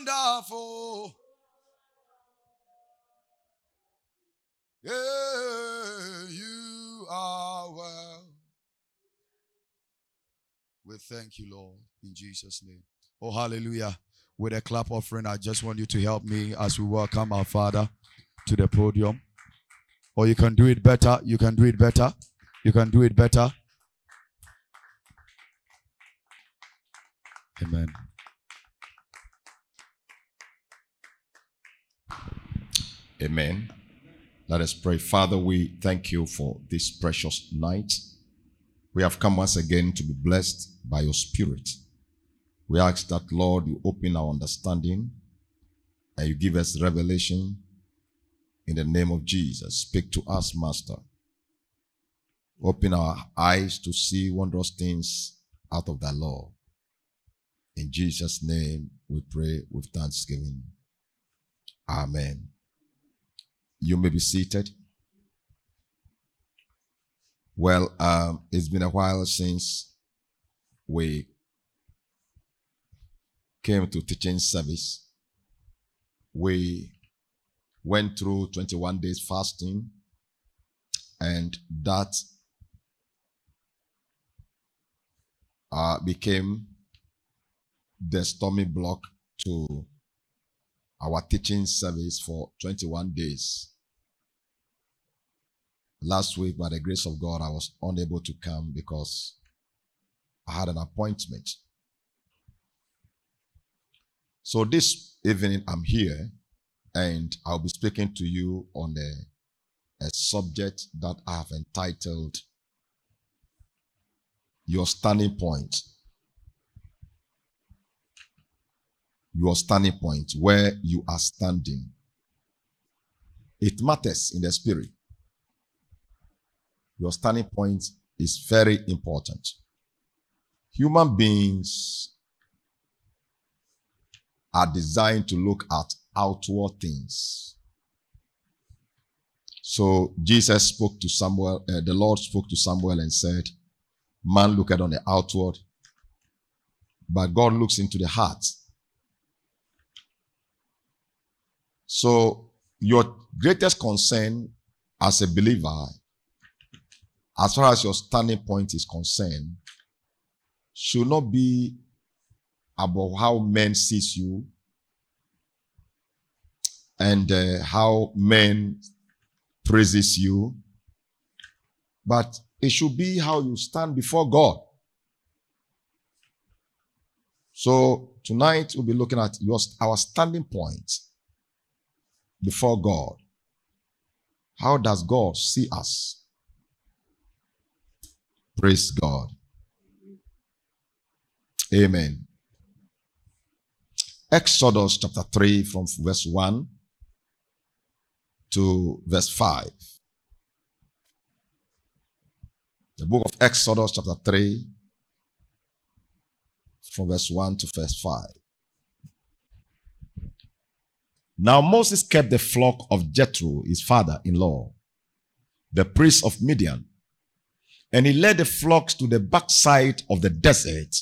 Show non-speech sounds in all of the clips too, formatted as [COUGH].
wonderful. Yeah, you are well. We thank you, Lord, in Jesus' name. Oh, hallelujah. With a clap offering, I just want you to help me as we welcome our Father to the podium. Or you can do it better. You can do it better. You can do it better. Amen. Amen. Let us pray. Father, we thank you for this precious night. We have come once again to be blessed by your Spirit. We ask that, Lord, you open our understanding and you give us revelation in the name of Jesus. Speak to us, Master. Open our eyes to see wondrous things out of thy law. In Jesus' name we pray with thanksgiving. Amen. You may be seated. Well, um, it's been a while since we came to teaching service. We went through 21 days fasting, and that uh, became the stormy block to our teaching service for 21 days. Last week, by the grace of God, I was unable to come because I had an appointment. So this evening, I'm here and I'll be speaking to you on a, a subject that I have entitled Your Standing Point. Your standing point, where you are standing. It matters in the spirit. Your standing point is very important. Human beings are designed to look at outward things. So Jesus spoke to Samuel, uh, the Lord spoke to Samuel and said, Man looketh on the outward, but God looks into the heart. So your greatest concern as a believer, as far as your standing point is concerned, should not be about how men sees you and uh, how men praises you, but it should be how you stand before God. So tonight we'll be looking at your, our standing point before God. How does God see us? Praise God. Amen. Exodus chapter 3 from verse 1 to verse 5. The book of Exodus, chapter 3, from verse 1 to verse 5. Now Moses kept the flock of Jethro, his father in law, the priest of Midian, and he led the flocks to the backside of the desert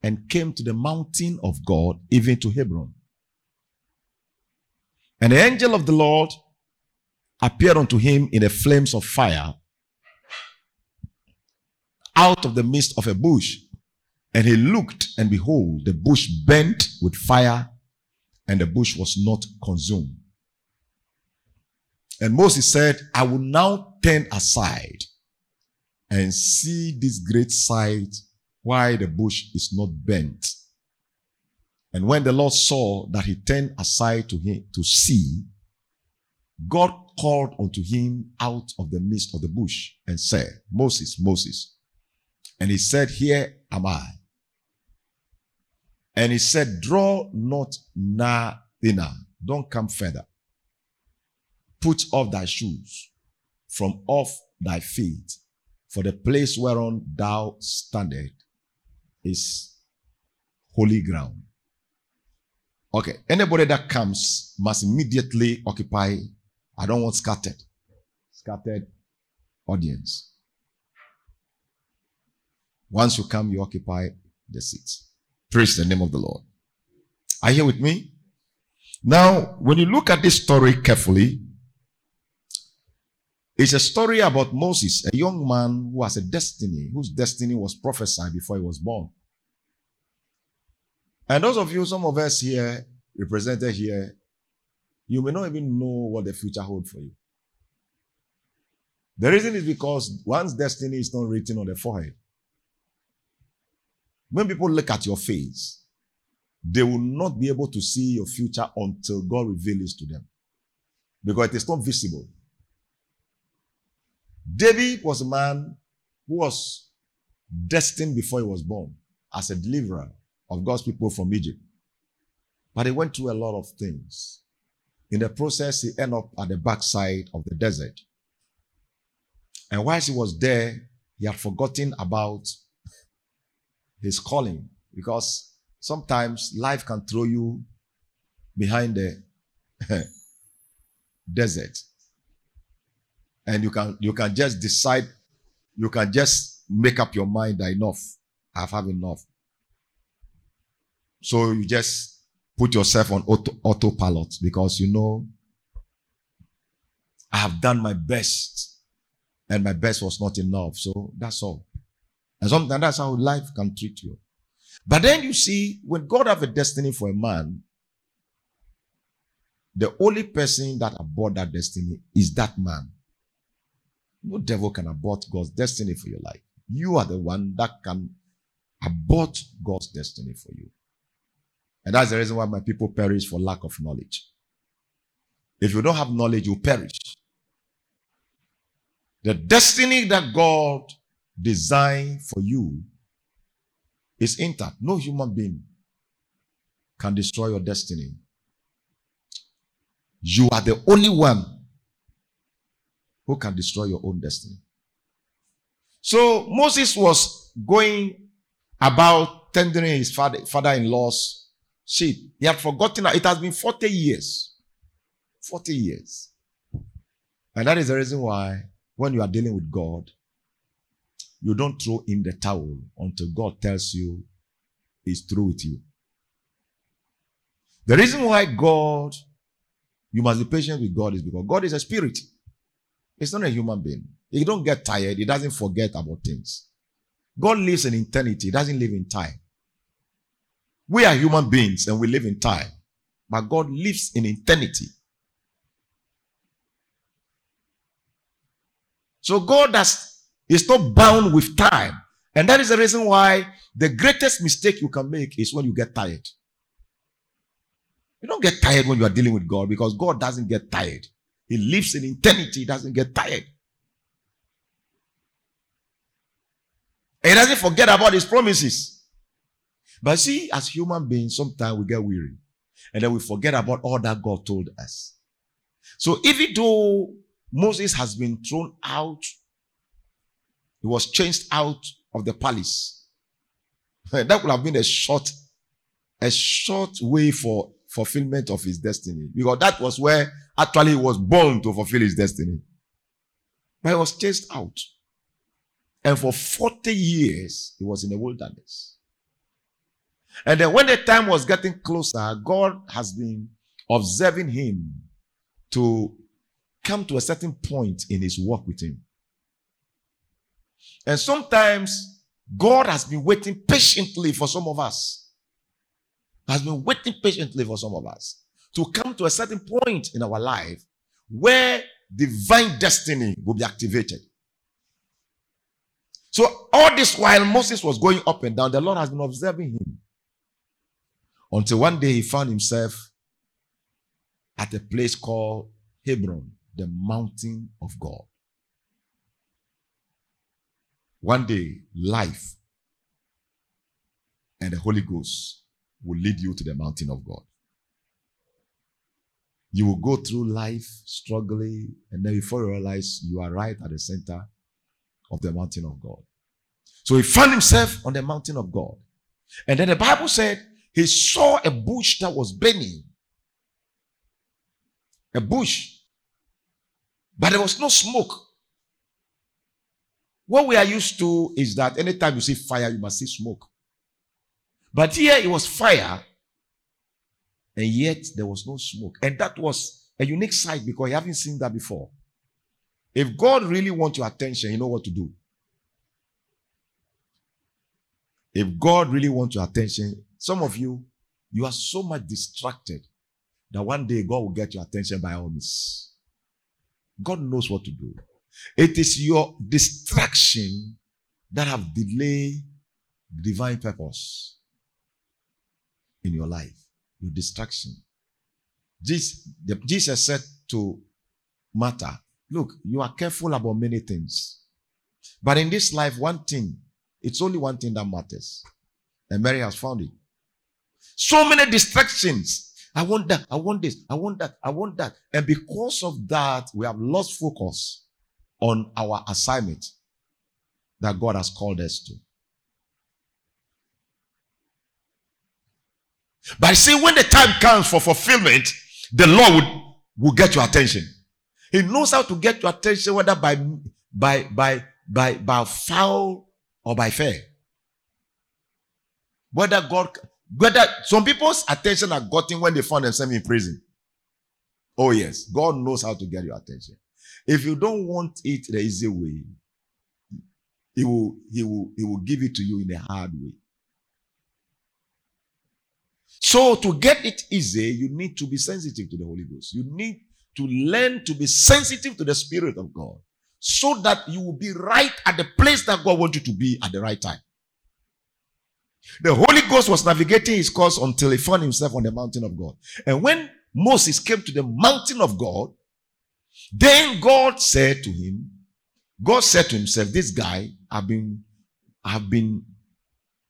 and came to the mountain of God, even to Hebron. And the angel of the Lord appeared unto him in the flames of fire out of the midst of a bush. And he looked, and behold, the bush burnt with fire, and the bush was not consumed. And Moses said, I will now turn aside and see this great sight, why the bush is not burnt. And when the Lord saw that he turned aside to him to see, God called unto him out of the midst of the bush and said, Moses, Moses. And he said, Here am I. And he said, Draw not nigh thither. Don't come further. Put off thy shoes from off thy feet, for the place whereon thou standest is holy ground. Okay, anybody that comes must immediately occupy I don't want scattered. Scattered audience. Once you come, you occupy the seats. Praise the name of the Lord. Are you with me? Now, when you look at this story carefully, it's a story about Moses, a young man who has a destiny, whose destiny was prophesied before he was born. And those of you, some of us here, represented here, you may not even know what the future holds for you. The reason is because one's destiny is not written on the forehead. When people look at your face, they will not be able to see your future until God reveals to them. Because it is not visible. David was a man who was destined before he was born as a deliverer of God's people from Egypt. But he went through a lot of things. In the process, he ended up at the backside of the desert. And whilst he was there, he had forgotten about his calling because sometimes life can throw you behind the [LAUGHS] desert. And you can you can just decide you can just make up your mind that enough i've had enough. So you just put yourself on auto, autopilot because you know i have done my best and my best was not enough. So that's all and sometimes that's how life can treat you but then you see when god have a destiny for a man the only person that abort that destiny is that man no devil can abort God's destiny for your life. You are the one that can abort God's destiny for you. And that's the reason why my people perish for lack of knowledge. If you don't have knowledge, you perish. The destiny that God designed for you is intact. No human being can destroy your destiny. You are the only one who can destroy your own destiny. So Moses was going about tendering his father, father-in-law's sheep. He had forgotten that it has been 40 years. 40 years. And that is the reason why when you are dealing with God, you don't throw in the towel until God tells you he's through with you. The reason why God, you must be patient with God is because God is a spirit. He's not a human being. He don't get tired. He doesn't forget about things. God lives in eternity. He doesn't live in time. We are human beings and we live in time. But God lives in eternity. So God has, is not bound with time. And that is the reason why the greatest mistake you can make is when you get tired. You don't get tired when you are dealing with God because God doesn't get tired. He lives in eternity. He doesn't get tired. He doesn't forget about his promises. But see, as human beings, sometimes we get weary. And then we forget about all that God told us. So even though Moses has been thrown out, he was changed out of the palace. Eh, that would have been a short, a short way for fulfillment of his destiny. Because that was where actually he was born to fulfill his destiny. But he was chased out. And for 40 years, he was in the wilderness. And then when the time was getting closer, God has been observing him to come to a certain point in his work with him. And sometimes God has been waiting patiently for some of us has been waiting patiently for some of us to come to a certain point in our life where divine destiny will be activated. So, all this while Moses was going up and down, the Lord has been observing him until one day he found himself at a place called Hebron, the mountain of God. One day, life and the Holy Ghost will lead you to the mountain of God. You will go through life struggling, and then before you realize you are right at the center of the mountain of God. So he found himself on the mountain of God. And then the Bible said he saw a bush that was burning. A bush. But there was no smoke. What we are used to is that anytime you see fire, you must see smoke. But here it was fire, And yet there was no smoke. And that was a unique sight because you haven't seen that before. If God really wants your attention, you know what to do. If God really wants your attention, some of you, you are so much distracted that one day God will get your attention by all means. God knows what to do. It is your distraction that have delayed divine purpose in your life. Your distraction. Jesus, said to Martha, Look, you are careful about many things. But in this life, one thing, it's only one thing that matters. And Mary has found it. So many distractions. I want that. I want this. I want that. I want that. And because of that, we have lost focus on our assignment that God has called us to. But see, when the time comes for fulfillment, the Lord will, will get your attention. He knows how to get your attention, whether by by by by by foul or by fair. Whether God, whether some people's attention are gotten when they find themselves in prison. Oh yes, God knows how to get your attention. If you don't want it there is a way, He will He will He will give it to you in a hard way. So to get it easy, you need to be sensitive to the Holy Ghost. You need to learn to be sensitive to the Spirit of God so that you will be right at the place that God wants you to be at the right time. The Holy Ghost was navigating his course until he found himself on the mountain of God. And when Moses came to the mountain of God, then God said to him, God said to himself, This guy, I've been, I've been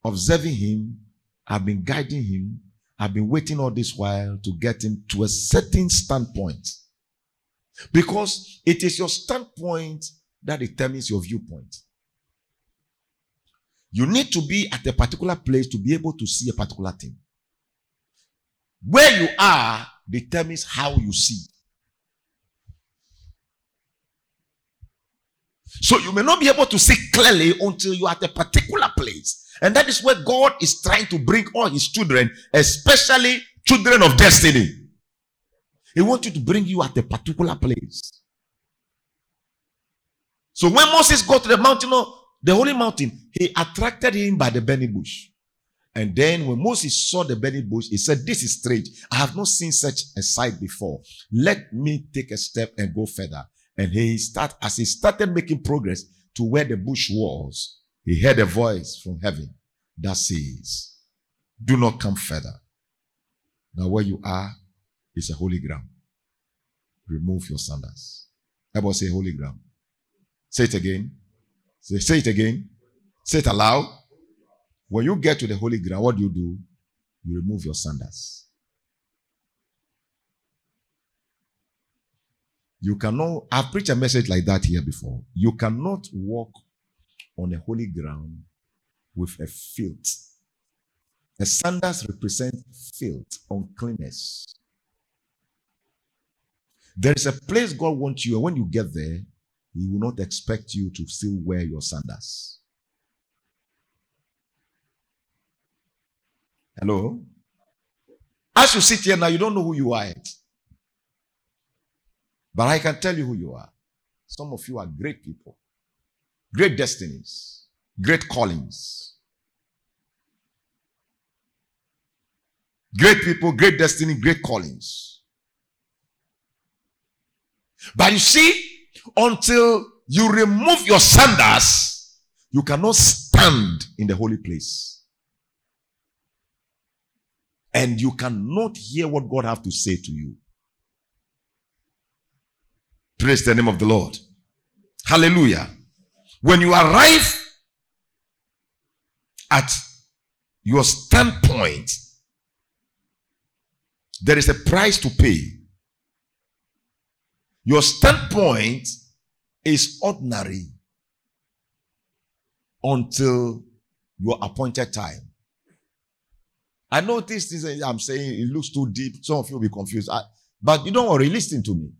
observing him, I've been guiding him, I've been waiting all this while to get him to a certain standpoint. Because it is your standpoint that determines your viewpoint. You need to be at a particular place to be able to see a particular thing. Where you are determines how you see. So you may not be able to see clearly until you are at a particular place. And that is where God is trying to bring all his children, especially children of destiny. He wants you to bring you at a particular place. So when Moses got to the mountain, the holy mountain, he attracted him by the burning bush. And then when Moses saw the burning bush, he said, This is strange. I have not seen such a sight before. Let me take a step and go further. And he start as he started making progress to where the bush was, he heard a voice from heaven that says, Do not come further. Now where you are is a holy ground. Remove your sandals. Everybody say holy ground. Say it again. Say, say it again. Say it aloud. When you get to the holy ground, what do you do? You remove your sandals. You cannot, I've preached a message like that here before. You cannot walk on a holy ground with a filth. The sandals represent filth, uncleanness. There is a place God wants you, and when you get there, He will not expect you to still wear your sandals. Hello? As you sit here now, you don't know who you are yet. But I can tell you who you are. Some of you are great people, great destinies, great callings. Great people, great destiny, great callings. But you see, until you remove your sandals, you cannot stand in the holy place. And you cannot hear what God have to say to you. Praise the name of the Lord. Hallelujah. When you arrive at your standpoint, there is a price to pay. Your standpoint is ordinary until your appointed time. I know things I'm saying, it looks too deep. Some of you will be confused. I, but you don't worry, listen to me.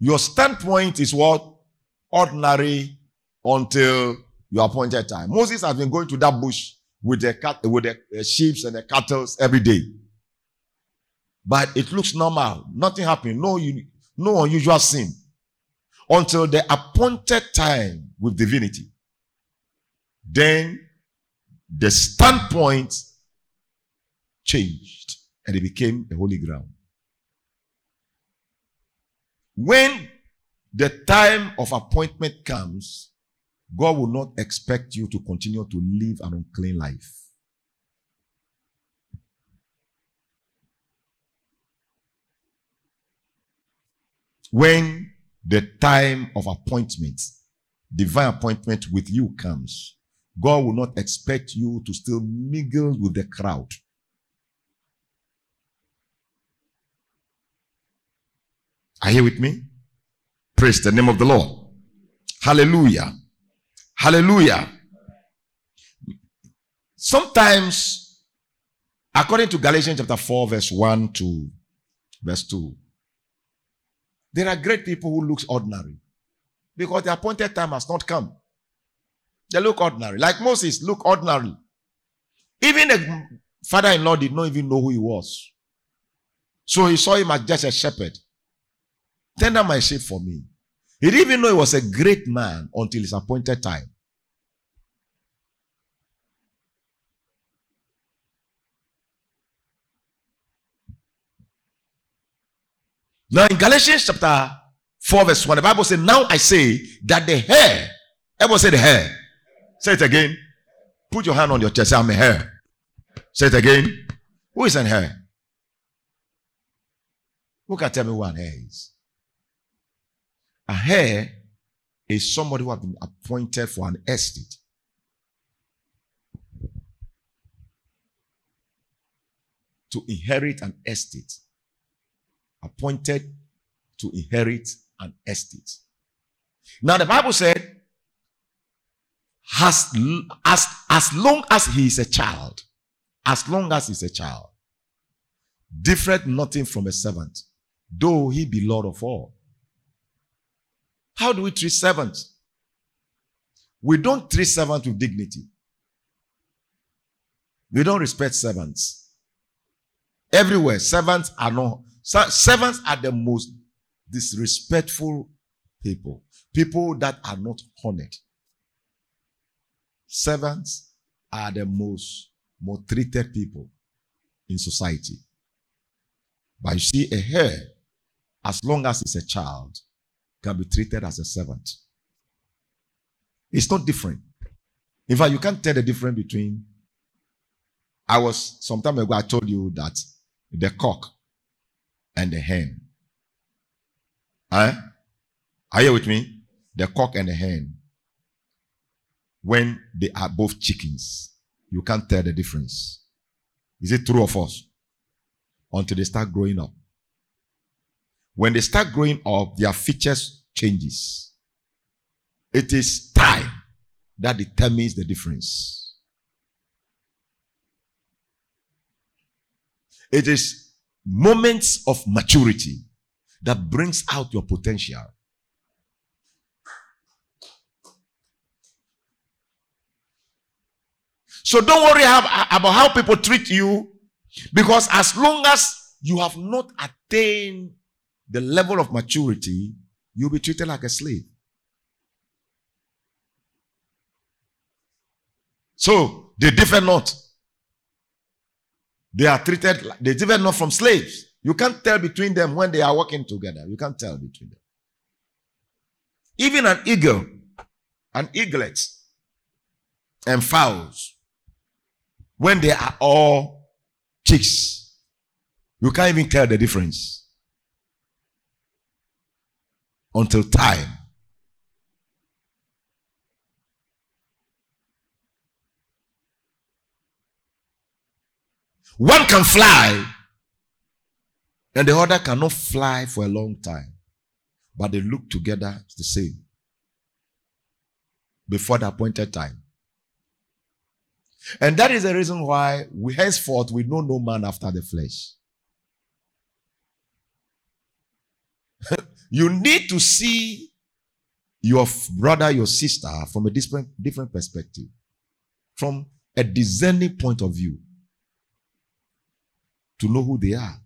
Your standpoint is what? Ordinary until your appointed time. Moses has been going to that bush with the with the sheep and the cattle every day. but it looks normal. Nothing happened. No, no unusual sin. Until the appointed time with divinity. Then the standpoint changed and it became a holy ground. When the time of appointment comes, God will not expect you to continue to live an unclean life. When the time of appointment, divine appointment with you comes, God will not expect you to still mingle with the crowd. Are you with me? Praise the name of the Lord. Hallelujah. Hallelujah. Sometimes, according to Galatians chapter 4, verse 1 to verse 2, there are great people who look ordinary because the appointed time has not come. They look ordinary. Like Moses, look ordinary. Even the father-in-law did not even know who he was. So he saw him as just a shepherd. Tender my sheep for me. He didn't even know he was a great man until his appointed time. Now in Galatians chapter 4, verse 1, the Bible says, Now I say that the heir, everyone say the heir. Say it again. Put your hand on your chest. Say, I'm a heir. Say it again. Who is an heir? Who can tell me who an heir is? A heir is somebody who has been appointed for an estate. To inherit an estate appointed to inherit an estate. Now, the Bible said, as, as, as long as he is a child, as long as he's a child, different nothing from a servant, though he be Lord of all. How do we treat servants? We don't treat servants with dignity. We don't respect servants. Everywhere, servants are not servants are the most disrespectful people, people that are not honored. Servants are the most maltreated people in society. But you see, a heir, as long as it's a child, can be treated as a servant. It's not different. In fact, you can't tell the difference between. I was some time ago, I told you that the cock and the hen. Huh? Are you with me? The cock and the hen. When they are both chickens, you can't tell the difference. Is it true or false? Until they start growing up. When they start growing up, their features changes. It is time that determines the difference. It is moments of maturity that brings out your potential. So don't worry about how people treat you because as long as you have not attained the level of maturity, you'll be treated like a slave. So they differ not. They are treated, like, they differ not from slaves. You can't tell between them when they are working together. You can't tell between them. Even an eagle, an eaglet, and fowls, when they are all chicks, you can't even tell the difference until time One can fly, and the other cannot fly for a long time. But they look together the same before the appointed time. And that is the reason why we henceforth we know no man after the flesh. You need to see your brother, your sister from a different, different perspective, from a discerning point of view to know who they are.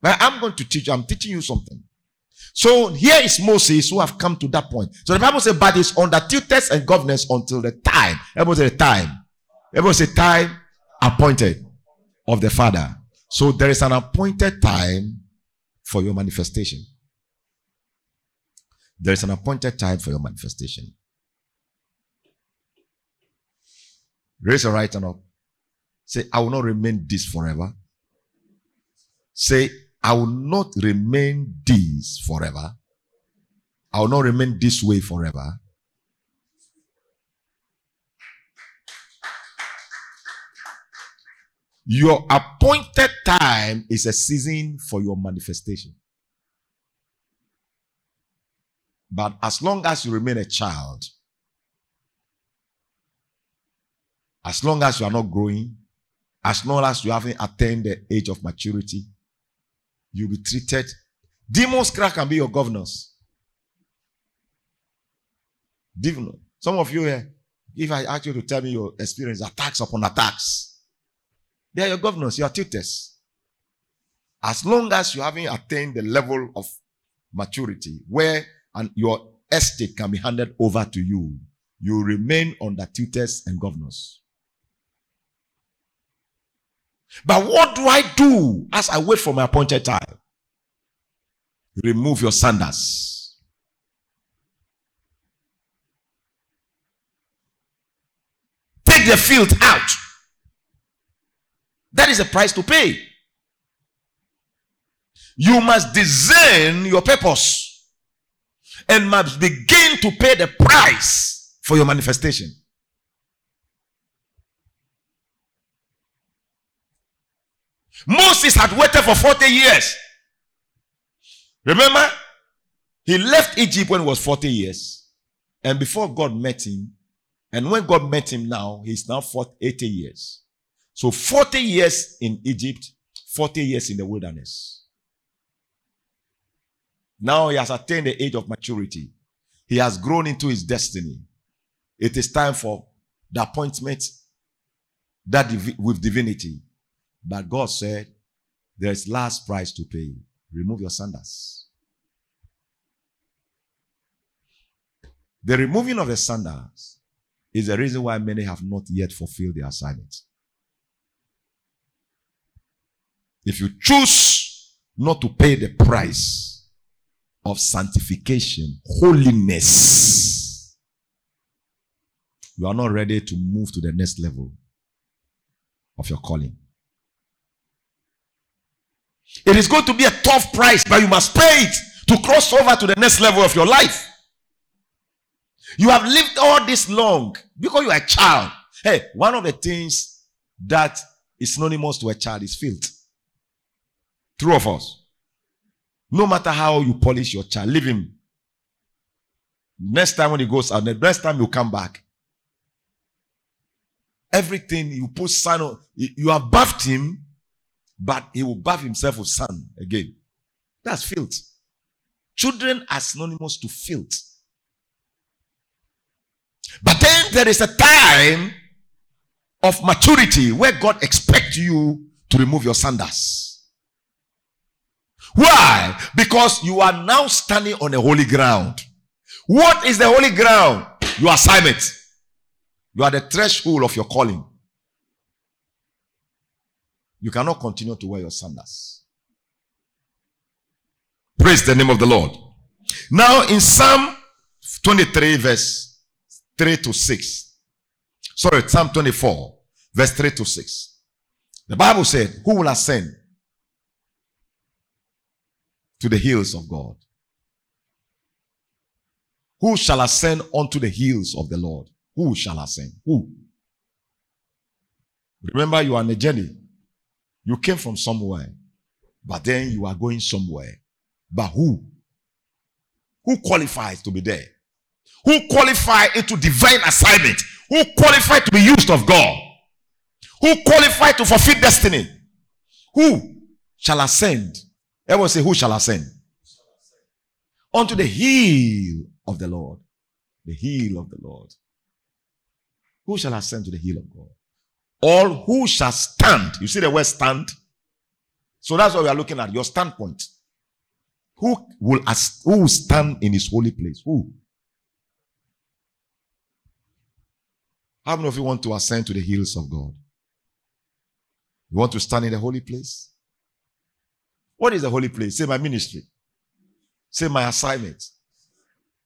But I'm going to teach you, I'm teaching you something. So here is Moses who have come to that point. So the Bible says, but it's under tutors and governors until the time. Everybody say the time. Everybody say time appointed of the Father. So there is an appointed time for your manifestation. There is an appointed time for your manifestation. Raise your right hand up. Say, I will not remain this forever. Say, I will not remain this forever. I will not remain this way forever. Your appointed time is a season for your manifestation. But as long as you remain a child, as long as you are not growing, as long as you haven't attained the age of maturity, you'll be treated. Demons crack can be your governors. Some of you here, if I ask you to tell me your experience, attacks upon attacks, they are your governors, your tutors. As long as you haven't attained the level of maturity where and your estate can be handed over to you, you remain under tutors and governors. But what do I do as I wait for my appointed time? Remove your sandals. Take the filth out. That is a price to pay. You must discern your purpose and must begin to pay the price for your manifestation. Moses had waited for 40 years. Remember? He left Egypt when he was 40 years. And before God met him, and when God met him now, he's now 40, 80 years. So 40 years in Egypt, 40 years in the wilderness. Now he has attained the age of maturity. He has grown into his destiny. It is time for the appointment that with divinity. But God said, there's last price to pay. Remove your sandals. The removing of the sandals is the reason why many have not yet fulfilled their assignment. If you choose not to pay the price of sanctification, holiness, you are not ready to move to the next level of your calling. It is going to be a tough price, but you must pay it to cross over to the next level of your life. You have lived all this long because you are a child. Hey, one of the things that is synonymous to a child is filth. True of us. No matter how you polish your child, leave him. Next time when he goes out, the next time you come back, everything you put sign on, you have bathed him, but he will bath himself with sand again. That's filth. Children are synonymous to filth. But then there is a time of maturity where God expects you to remove your sandals. Why? Because you are now standing on a holy ground. What is the holy ground? Your assignment. You are the threshold of your calling. You cannot continue to wear your sandals. Praise the name of the Lord. Now in Psalm 23 verse 3 to 6. Sorry, Psalm 24 verse 3 to 6. The Bible said, who will ascend to the hills of God? Who shall ascend unto the hills of the Lord? Who shall ascend? Who? Remember, you are on a journey. You came from somewhere, but then you are going somewhere. But who? Who qualifies to be there? Who qualify into divine assignment? Who qualify to be used of God? Who qualify to fulfill destiny? Who shall ascend? Everyone say, Who shall ascend? Unto the hill of the Lord. The hill of the Lord. Who shall ascend to the hill of God? all who shall stand. You see the word stand? So that's what we are looking at. Your standpoint. Who will who will stand in his holy place? Who? How many of you want to ascend to the hills of God? You want to stand in the holy place? What is the holy place? Say my ministry. Say my assignment.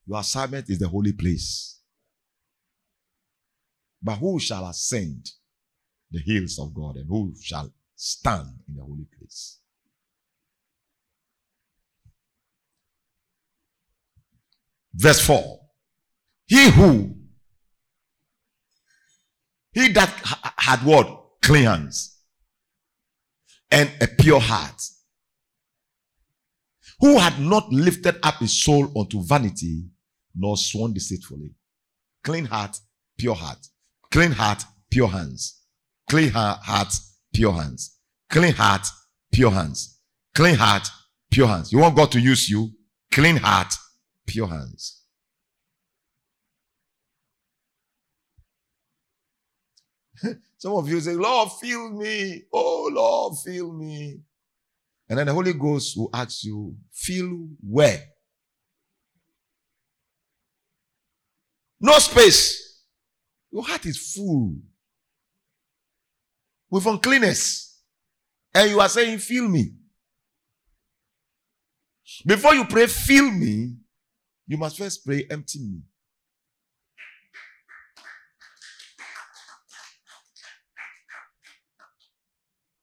Your assignment is the holy place. But who shall ascend the hills of God and who shall stand in the holy place? Verse 4. He who, he that had what? Clean hands and a pure heart, who had not lifted up his soul unto vanity, nor sworn deceitfully. Clean heart, pure heart. Clean heart, pure hands. Clean heart, pure hands. Clean heart, pure hands. Clean heart, pure hands. You want God to use you? Clean heart, pure hands. [LAUGHS] Some of you say, Lord, fill me. Oh, Lord, fill me. And then the Holy Ghost will ask you, fill where? No space. Your heart is full with uncleanness. And you are saying, fill me. Before you pray, fill me, you must first pray, empty me.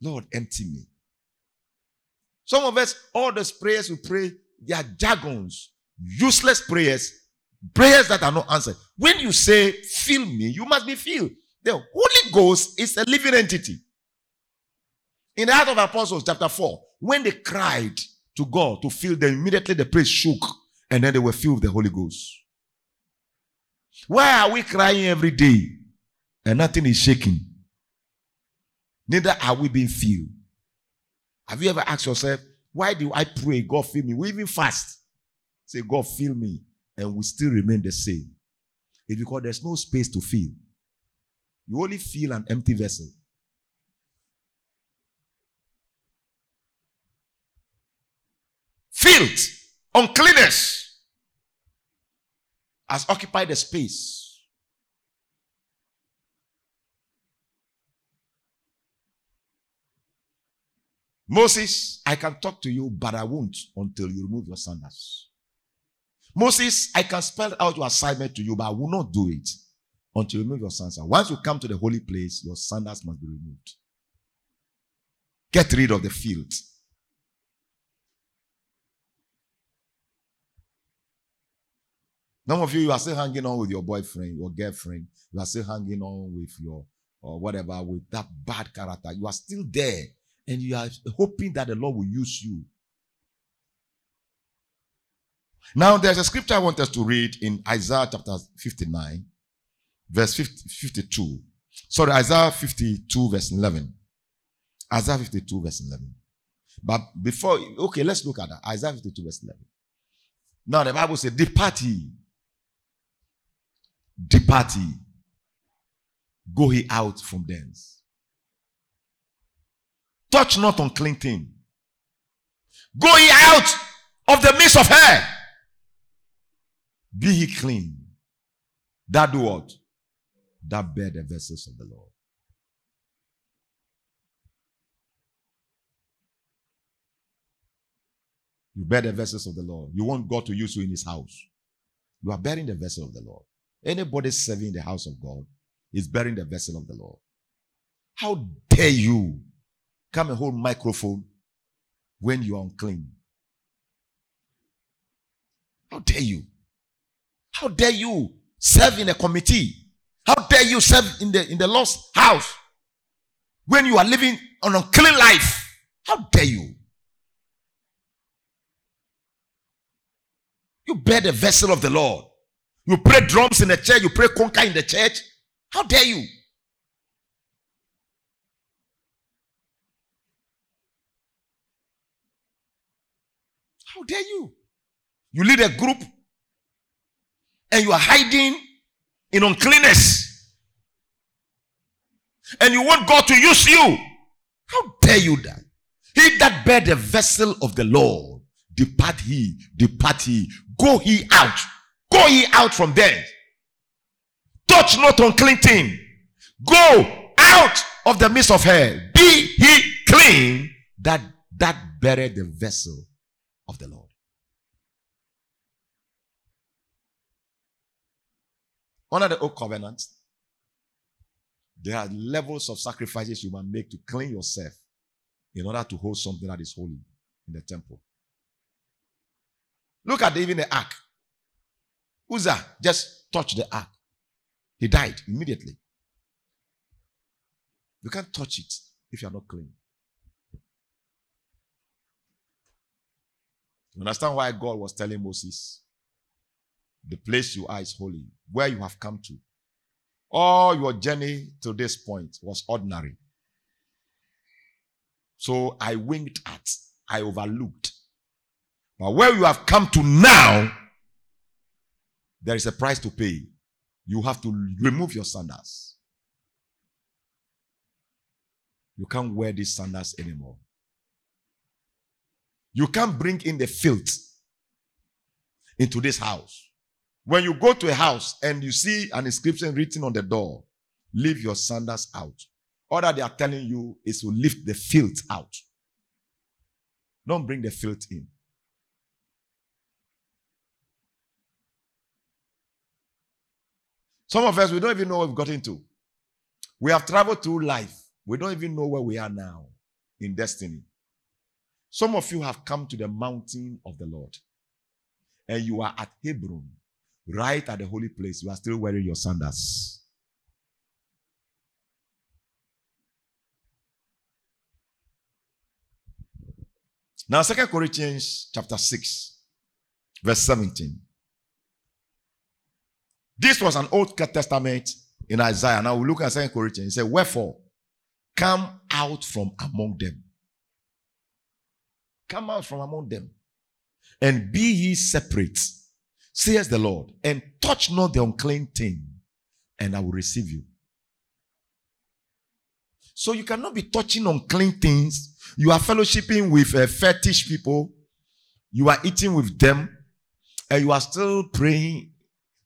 Lord, empty me. Some of us, all those prayers we pray, they are jargons, useless prayers, prayers that are not answered. When you say, fill me, you must be filled. The Holy Ghost is a living entity. In the Act of Apostles, chapter 4, when they cried to God to fill them, immediately the place shook and then they were filled with the Holy Ghost. Why are we crying every day and nothing is shaking? Neither are we being filled. Have you ever asked yourself, why do I pray, God fill me? We even fast. Say, God fill me, and we still remain the same. It's because there's no space to fill. You only feel an empty vessel. Filth, uncleanness has occupied the space Moses, I can talk to you, but I won't until you remove your sandals. Moses, I can spell out your assignment to you, but I will not do it until you remove your sandals. Once you come to the holy place, your sandals must be removed. Get rid of the field. Some of you, you are still hanging on with your boyfriend, your girlfriend. You are still hanging on with your, or whatever, with that bad character. You are still there and you are hoping that the Lord will use you. Now, there's a scripture I want us to read in Isaiah chapter 59, verse 50, 52. Sorry, Isaiah 52, verse 11. Isaiah 52, verse 11. But before, okay, let's look at that. Isaiah 52, verse 11. Now, the Bible says, Depart ye, depart ye, go ye out from thence Touch not unclean thing. Go ye out of the midst of her. Be ye clean. That do what? That bear the vessels of the Lord. You bear the vessels of the Lord. You want God to use you in his house. You are bearing the vessel of the Lord. Anybody serving in the house of God is bearing the vessel of the Lord. How dare you come and hold microphone when you are unclean. How dare you? How dare you serve in a committee? How dare you serve in the in the Lord's house when you are living an unclean life? How dare you? You bear the vessel of the Lord. You play drums in the church, you play conga in the church. How dare you? How dare you? You lead a group and you are hiding in uncleanness. And you want God to use you. How dare you that? He that bear the vessel of the Lord, depart he, depart he, go he out, go he out from there. Touch not unclean thing. Go out of the midst of her. Be he clean that that beareth the vessel of the Lord. Under the old covenant, there are levels of sacrifices you must make to clean yourself in order to hold something that is holy in the temple. Look at even the ark. Uzzah just touched the ark. He died immediately. You can't touch it if you are not clean. You understand why God was telling Moses, the place you are is holy, where you have come to. All your journey to this point was ordinary. So I winked at, I overlooked. But where you have come to now, there is a price to pay. You have to remove your sandals. You can't wear these sandals anymore. You can't bring in the filth into this house. When you go to a house and you see an inscription written on the door, leave your sandals out. All that they are telling you is to lift the filth out. Don't bring the filth in. Some of us, we don't even know what we've got into. We have traveled through life. We don't even know where we are now in destiny. Some of you have come to the mountain of the Lord and you are at Hebron, right at the holy place. You are still wearing your sandals. Now, Second Corinthians chapter 6, verse 17. This was an Old Testament in Isaiah. Now we look at Second Corinthians. He said, Wherefore, come out from among them. Come out from among them. And be ye separate, says the Lord, and touch not the unclean thing, and I will receive you. So you cannot be touching unclean things. You are fellowshipping with uh, fetish people. You are eating with them. And you are still praying.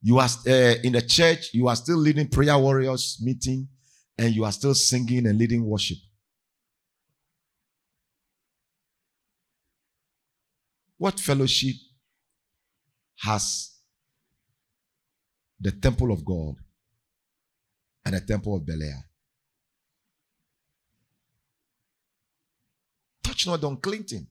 You are uh, in the church. You are still leading prayer warriors meeting. And you are still singing and leading worship. What fellowship has the temple of God and the temple of Belial? Touch not on thing.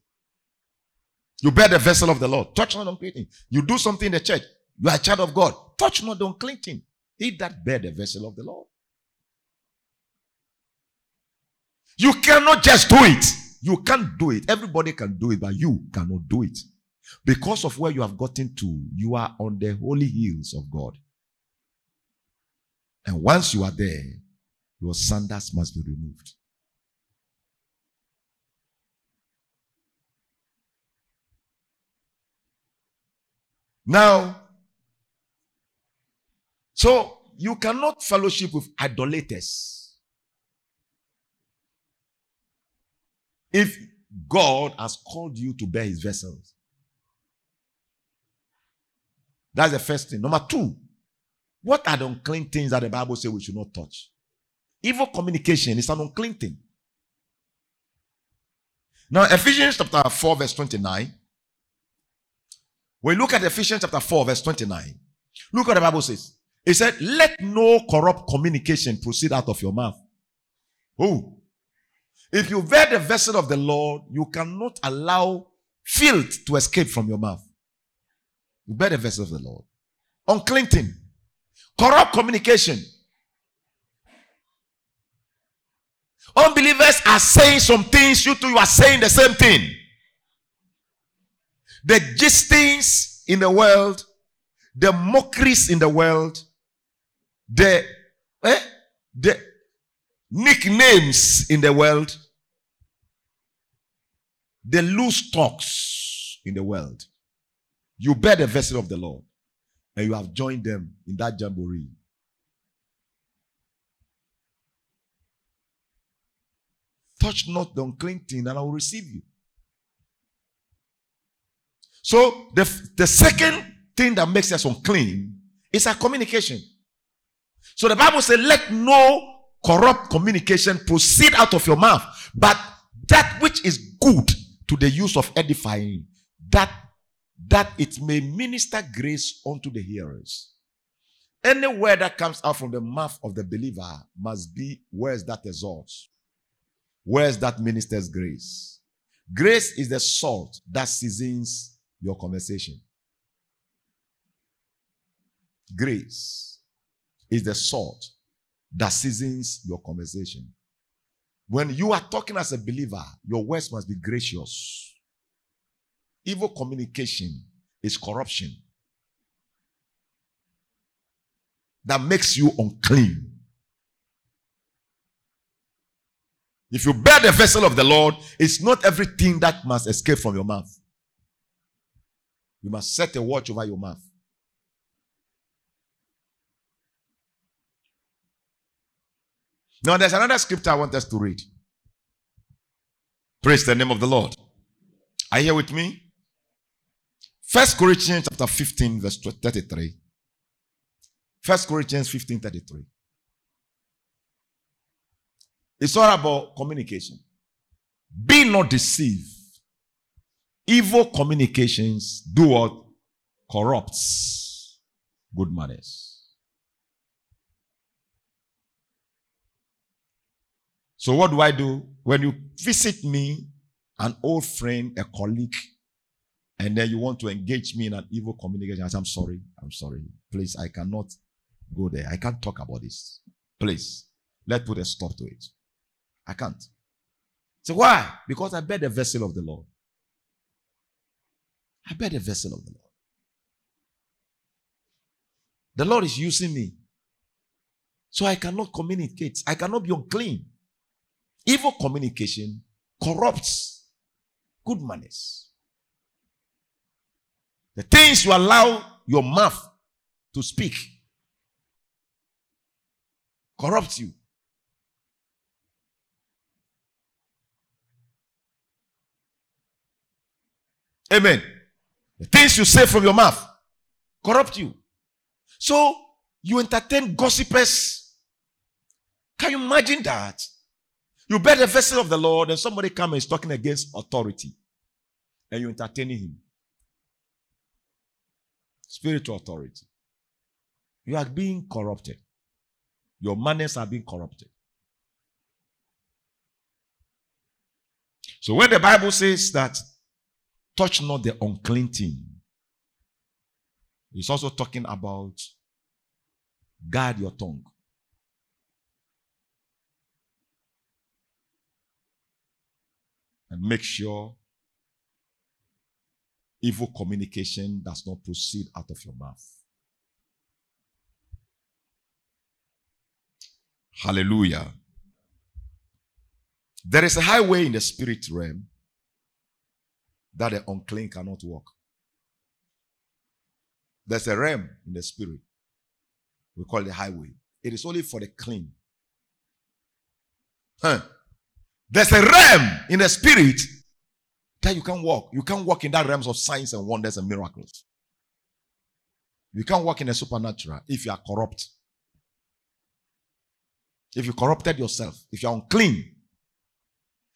You bear the vessel of the Lord. Touch not on thing. You do something in the church. You are a child of God. Touch not on thing. He that bear the vessel of the Lord. You cannot just do it. You can't do it. Everybody can do it, but you cannot do it. Because of where you have gotten to, you are on the holy hills of God. And once you are there, your sandals must be removed. Now, so you cannot fellowship with idolaters. If God has called you to bear his vessels. That's the first thing. Number two, what are the unclean things that the Bible says we should not touch? Evil communication is an unclean thing. Now, Ephesians chapter 4, verse 29. When we look at Ephesians chapter 4, verse 29, look what the Bible says. It said, Let no corrupt communication proceed out of your mouth. Oh, if you bear the vessel of the Lord, you cannot allow filth to escape from your mouth. You bear the vessel of the Lord. Unclean thing. Corrupt communication. Unbelievers are saying some things, you too, you are saying the same thing. The gistings in the world, the mockeries in the world, the, eh, the nicknames in the world, the loose talks in the world. You bear the vessel of the Lord, and you have joined them in that jamboree. touch not the unclean thing, and I will receive you. So the, the second thing that makes us unclean is our communication. So the Bible says, let no corrupt communication proceed out of your mouth, but that which is good to the use of edifying, that that it may minister grace unto the hearers. Any word that comes out from the mouth of the believer must be words that exalts, words that ministers grace. Grace is the salt that seasons your conversation. Grace is the salt that seasons your conversation. When you are talking as a believer, your words must be gracious. Evil communication is corruption that makes you unclean. If you bear the vessel of the Lord, it's not everything that must escape from your mouth. You must set a watch over your mouth. Now, there's another scripture I want us to read. Praise the name of the Lord. Are you here with me? First Corinthians chapter 15, verse 33. First Corinthians 15, 33. It's all about communication. Be not deceived. Evil communications do what? Corrupts good manners. So, what do I do? When you visit me, an old friend, a colleague, and then you want to engage me in an evil communication, I say, I'm sorry, I'm sorry. Please, I cannot go there. I can't talk about this. Please, let's put a stop to it. I can't. So why? Because I bear the vessel of the Lord. I bear the vessel of the Lord. The Lord is using me. So I cannot communicate. I cannot be unclean. Evil communication corrupts good manners. The things you allow your mouth to speak corrupt you. Amen. The things you say from your mouth corrupt you. So you entertain gossipers. Can you imagine that? You bear the vessel of the Lord, and somebody comes and is talking against authority, and you're entertaining him. Spiritual authority. You are being corrupted. Your manners are being corrupted. So when the Bible says that touch not the unclean thing, it's also talking about guard your tongue. And make sure evil communication does not proceed out of your mouth. Hallelujah. There is a highway in the spirit realm that the unclean cannot walk. There's a realm in the spirit. We call it the highway. It is only for the clean. Huh. There's a realm in the spirit that you can walk. You can't walk in that realms of signs and wonders and miracles. You can't walk in the supernatural if you are corrupt. If you corrupted yourself, if you're unclean,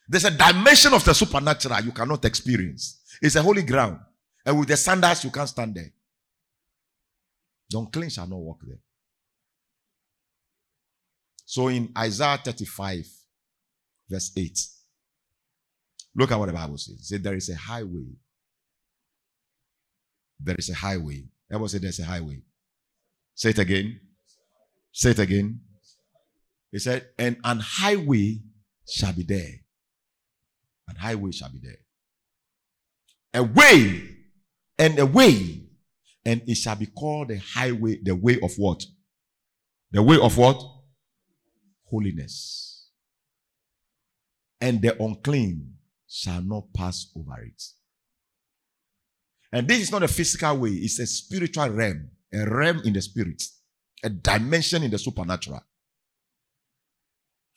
there's a dimension of the supernatural you cannot experience. It's a holy ground. And with the sandals, you can't stand there. The unclean shall not walk there. So in Isaiah 35, verse 8. Look at what the Bible says. It says there is a highway. There is a highway. Everyone say there's a highway. Say it again. Say it again. He said, and an highway shall be there. An highway shall be there. A way and a way. And it shall be called the highway, the way of what? The way of what? Holiness and the unclean shall not pass over it. And this is not a physical way, it's a spiritual realm, a realm in the spirit, a dimension in the supernatural.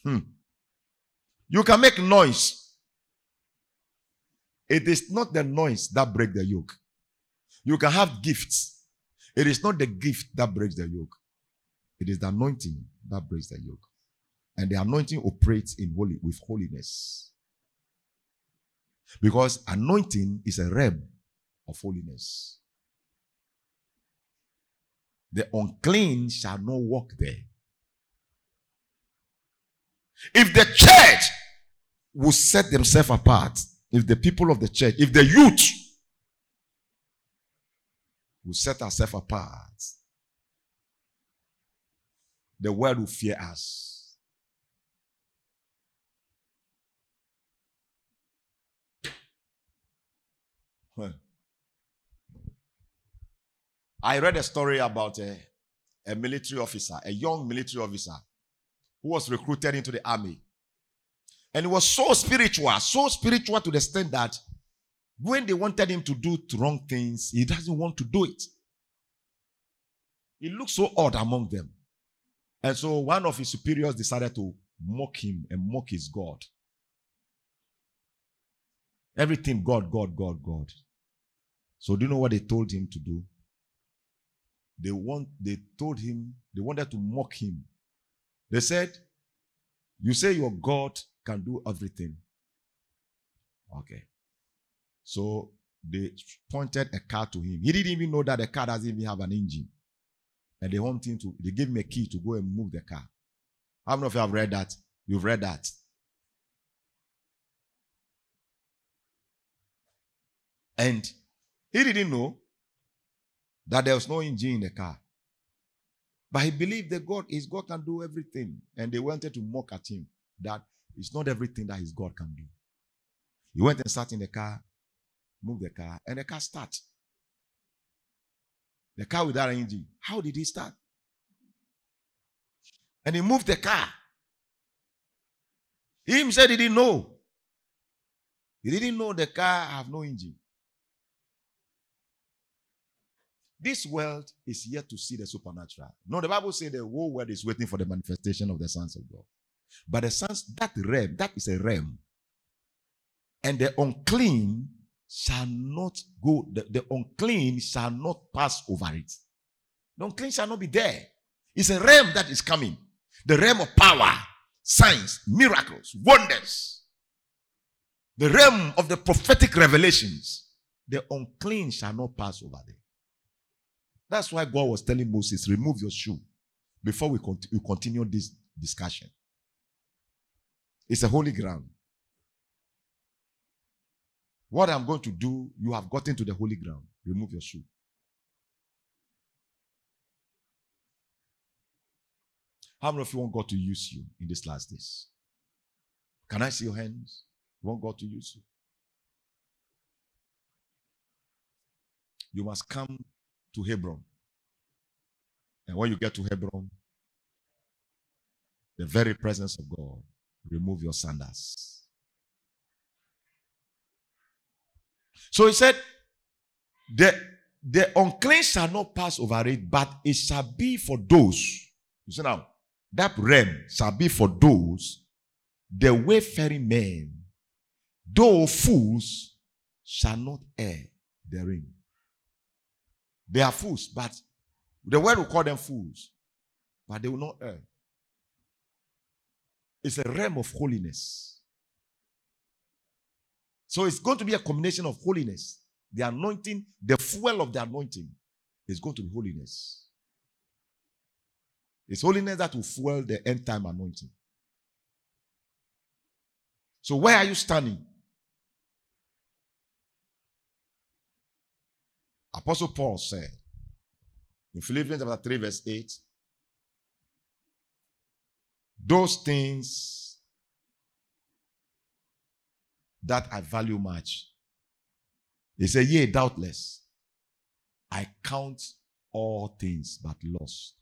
Hmm. You can make noise. It is not the noise that breaks the yoke. You can have gifts. It is not the gift that breaks the yoke. It is the anointing that breaks the yoke. And the anointing operates in holy with holiness. Because anointing is a realm of holiness. The unclean shall not walk there. If the church will set themselves apart, if the people of the church, if the youth will set ourselves apart, the world will fear us. I read a story about a, a military officer, a young military officer, who was recruited into the army. And he was so spiritual, so spiritual to the extent that when they wanted him to do wrong things, he doesn't want to do it. He looks so odd among them. And so one of his superiors decided to mock him and mock his God. Everything God, God, God, God. So do you know what they told him to do? They want they told him they wanted to mock him. They said, You say your God can do everything. Okay. So they pointed a car to him. He didn't even know that the car doesn't even have an engine. And they want him to, they gave him a key to go and move the car. How many of you have read that? You've read that. And he didn't know that there was no engine in the car. But he believed that God, his God can do everything. And they wanted to mock at him that it's not everything that his God can do. He went and sat in the car, moved the car, and the car started. The car without an engine. How did he start? And he moved the car. He himself didn't know. He didn't know the car have no engine. This world is yet to see the supernatural. No, the Bible says the whole world is waiting for the manifestation of the sons of God. But the sons, that realm, that is a realm. And the unclean shall not go, the, the unclean shall not pass over it. The unclean shall not be there. It's a realm that is coming. The realm of power, signs, miracles, wonders. The realm of the prophetic revelations. The unclean shall not pass over there. That's why God was telling Moses, remove your shoe before we, cont- we continue this discussion. It's a holy ground. What I'm going to do, you have gotten to the holy ground. Remove your shoe. How many of you want God to use you in these last days? Can I see your hands? You want God to use you? You must come to Hebron. And when you get to Hebron, the very presence of God, remove your sandals. So he said, the, the unclean shall not pass over it, but it shall be for those. You see now, that realm shall be for those, the wayfaring men, though fools shall not err therein. They are fools, but the world will call them fools, but they will not err. It's a realm of holiness. So it's going to be a combination of holiness. The anointing, the fuel of the anointing is going to be holiness. It's holiness that will fuel the end time anointing. So, where are you standing? Apostle Paul said in Philippians chapter 3, verse 8, those things that I value much. He said, Yea, doubtless, I count all things but lost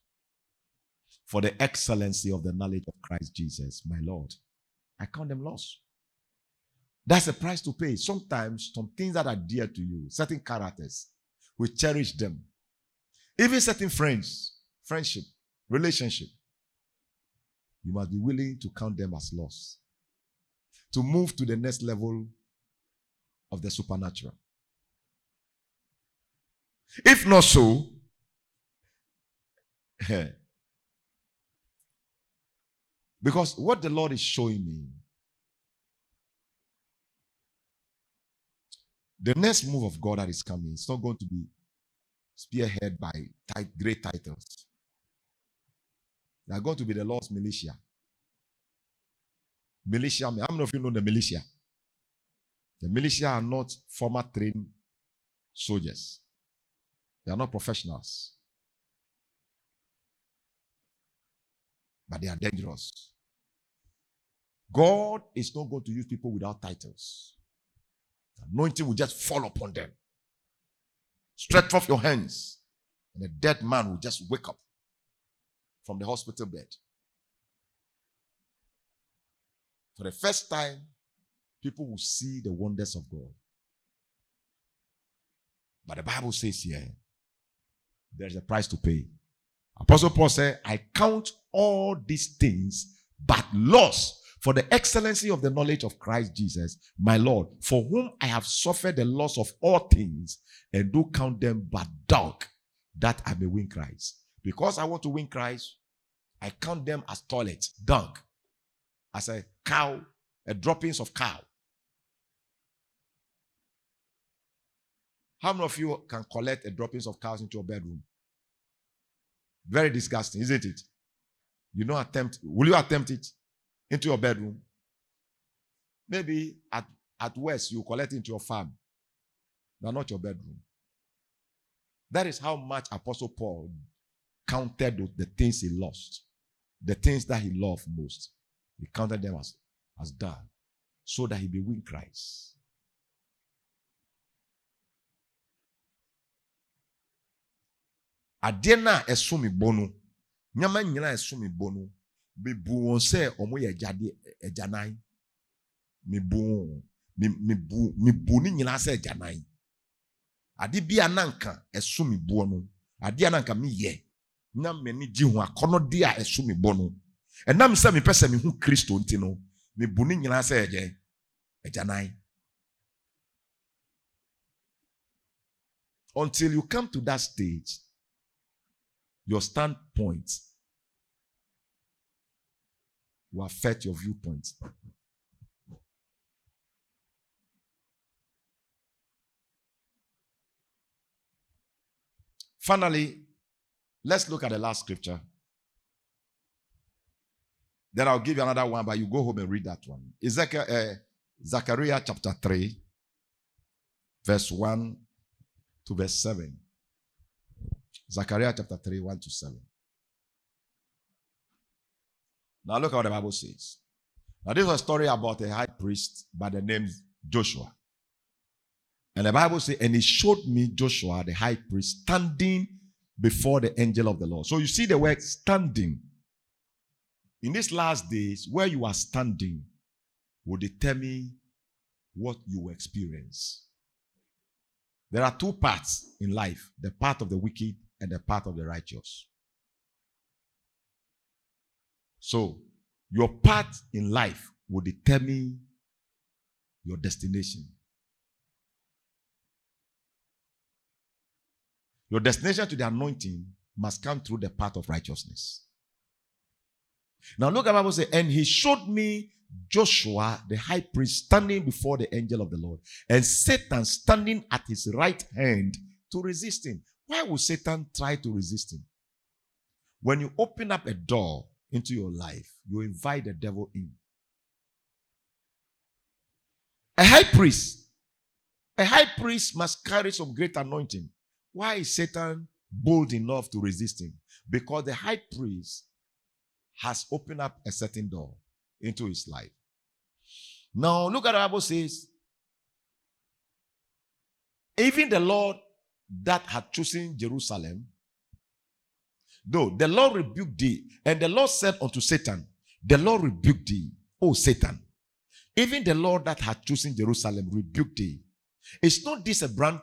for the excellency of the knowledge of Christ Jesus, my Lord. I count them lost. That's a price to pay. Sometimes, some things that are dear to you, certain characters, we cherish them. Even certain friends, friendship, relationship, you must be willing to count them as loss. to move to the next level of the supernatural. If not so, [LAUGHS] because what the Lord is showing me, the next move of God that is coming is not going to be spearhead by great titles. They are going to be the Lord's militia. Militia, how many of you know the militia? The militia are not former trained soldiers. They are not professionals. But they are dangerous. God is not going to use people without titles. The anointing will just fall upon them. Stretch off your hands, and a dead man will just wake up from the hospital bed. For the first time, people will see the wonders of God. But the Bible says here, there's a price to pay. Apostle Paul said, I count all these things but loss for the excellency of the knowledge of Christ Jesus, my Lord, for whom I have suffered the loss of all things and do count them but dung that I may win Christ. Because I want to win Christ, I count them as toilets, dung, as a cow, a droppings of cow. How many of you can collect a droppings of cows into your bedroom? Very disgusting, isn't it? You don't attempt. Will you attempt it into your bedroom? Maybe at, at West you collect into your farm, but not your bedroom. That is how much Apostle Paul counted the things he lost, the things that he loved most. He counted them as, as done so that he may win Christ. adeɛ no a ɛso me bɔ no mebu wɔn sɛ wɔn yɛ agyade agyanan mebu wɔn mebu mebu ne nyinaa sɛ agyanan ade bi a nanka ɛso me boɔ no adeɛ a nanka meyɛ na m'ani gye ho akɔnɔde a ɛso me bɔ no ɛnam sɛ mepɛ sɛ mehu kristo nti no mebu ne nyinaa sɛ ɛgyɛ agyanan until you come to that stage your standpoint will affect your viewpoint. Finally, let's look at the last scripture. Then I'll give you another one, but you go home and read that one. Ezekiel, uh, Zechariah chapter 3, verse 1 to verse 7. Zechariah chapter 3, 1 to 7. Now look at what the Bible says. Now, this is a story about a high priest by the name Joshua. And the Bible says, and he showed me Joshua, the high priest, standing before the angel of the Lord. So you see the word standing. In these last days, where you are standing will determine what you experience. There are two parts in life the path of the wicked and the path of the righteous. So, your path in life will determine your destination. Your destination to the anointing must come through the path of righteousness. Now look at the Bible say, and he showed me Joshua, the high priest, standing before the angel of the Lord, and Satan standing at his right hand to resist him. Why would Satan try to resist him? When you open up a door into your life, you invite the devil in. A high priest, a high priest must carry some great anointing. Why is Satan bold enough to resist him? Because the high priest has opened up a certain door into his life. Now, look at the Bible says, even the Lord that had chosen Jerusalem, though the Lord rebuked thee, and the Lord said unto Satan, The Lord rebuked thee, O Satan. Even the Lord that had chosen Jerusalem rebuked thee. Is not this a brand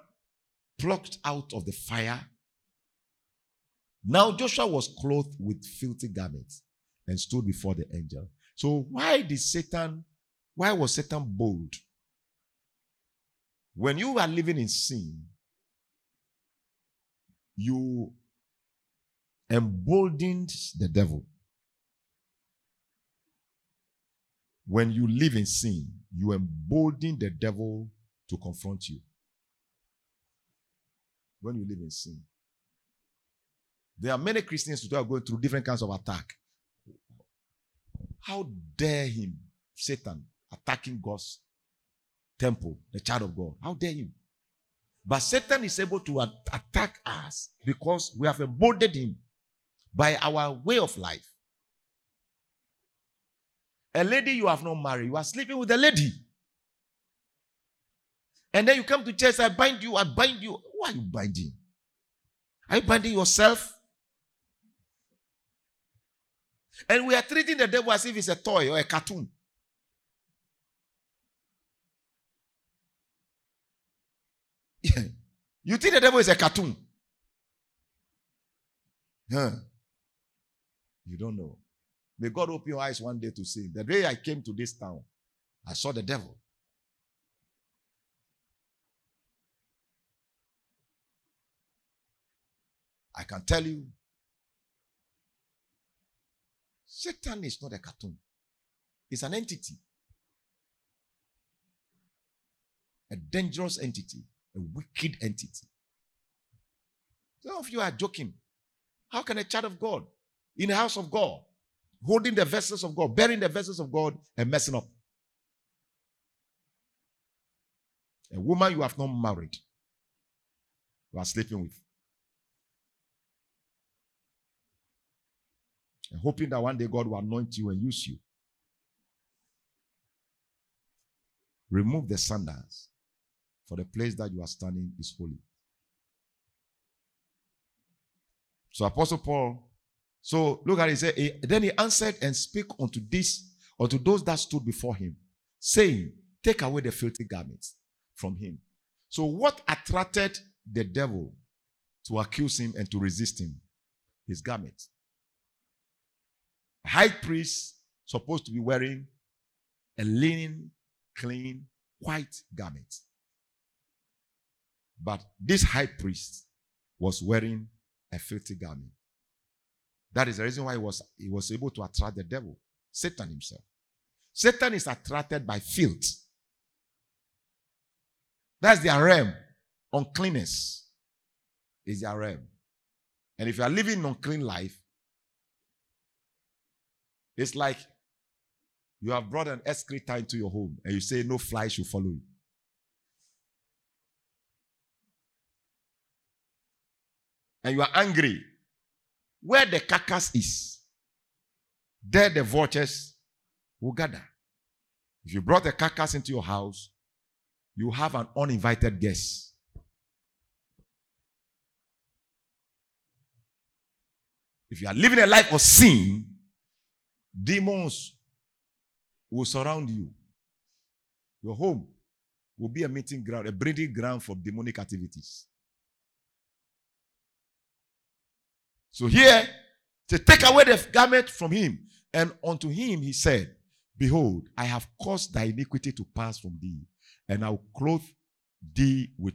plucked out of the fire? Now Joshua was clothed with filthy garments and stood before the angel. So why did Satan Why was Satan bold? When you are living in sin, you emboldened the devil. When you live in sin, you embolden the devil to confront you. When you live in sin, there are many Christians who are going through different kinds of attack. How dare him, Satan, attacking God's temple, the child of God? How dare him? But Satan is able to attack us because we have emboldened him by our way of life. A lady you have not married, you are sleeping with a lady. And then you come to church, I bind you, I bind you. Why are you binding? Are you binding yourself? And we are treating the devil as if it's a toy or a cartoon. [LAUGHS] You think the devil is a cartoon? Huh? You don't know. May God open your eyes one day to see. The day I came to this town, I saw the devil. I can tell you, Satan is not a cartoon, it's an entity, a dangerous entity, a wicked entity. Some of you are joking. How can a child of God in the house of God, holding the vessels of God, bearing the vessels of God, and messing up? A woman you have not married, you are sleeping with. And hoping that one day God will anoint you and use you. Remove the sandals, for the place that you are standing is holy. So Apostle Paul, so look at it, say, then he answered and speak unto this, unto those that stood before him, saying, Take away the filthy garments from him. So what attracted the devil to accuse him and to resist him? His garments. High priest supposed to be wearing a linen, clean, white garment. But this high priest was wearing a filthy garment. That is the reason why he was, he was able to attract the devil, Satan himself. Satan is attracted by filth. That's their realm. Uncleanness is their realm. And if you are living an unclean life, it's like you have brought an excreta into your home and you say no fly should follow you. And you are angry. Where the carcass is, there the vultures will gather. If you brought a carcass into your house, you have an uninvited guest. If you are living a life of sin, demons will surround you. Your home will be a meeting ground, a breeding ground for demonic activities. So here, to take away the garment from him, and unto him he said, Behold, I have caused thy iniquity to pass from thee, and I'll clothe thee with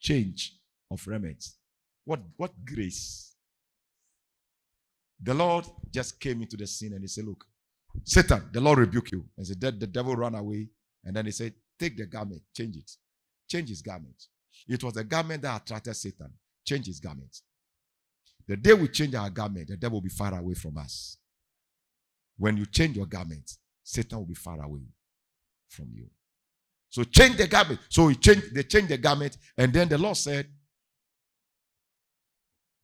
change of raiment. What, what grace? The Lord just came into the scene and he said, Look, Satan, the Lord rebuke you. And said, The devil ran away. And then he said, Take the garment, change it. Change his garment. It was the garment that attracted Satan. Change his garment. The day we change our garment, the devil will be far away from us. When you change your garment, Satan will be far away from you. So change the garment. So he changed, they changed the garment, and then the Lord said,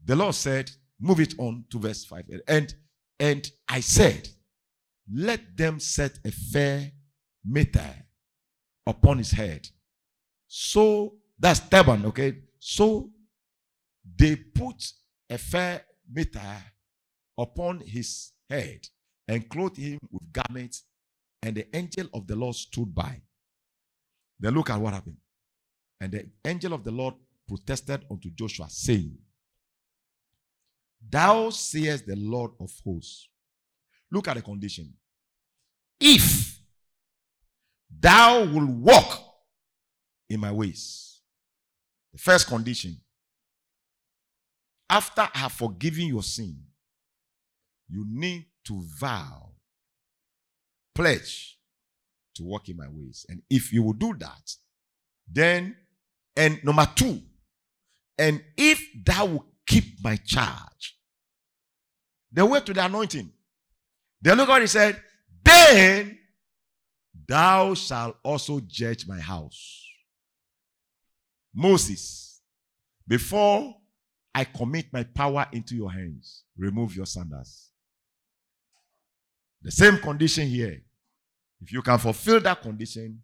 the Lord said, move it on to verse 5. And and I said, let them set a fair mitre upon his head. So that's turban, okay? So they put a fair mitre upon his head and clothed him with garments, and the angel of the Lord stood by. Then look at what happened. And the angel of the Lord protested unto Joshua, saying, Thou seest the Lord of hosts. Look at the condition. If thou will walk in my ways. The first condition after I have forgiven your sin, you need to vow, pledge to walk in my ways. And if you will do that, then, and number two, and if thou will keep my charge, the way to the anointing. Then look what he said, then thou shalt also judge my house. Moses, before I commit my power into your hands, remove your sandals. The same condition here. If you can fulfill that condition,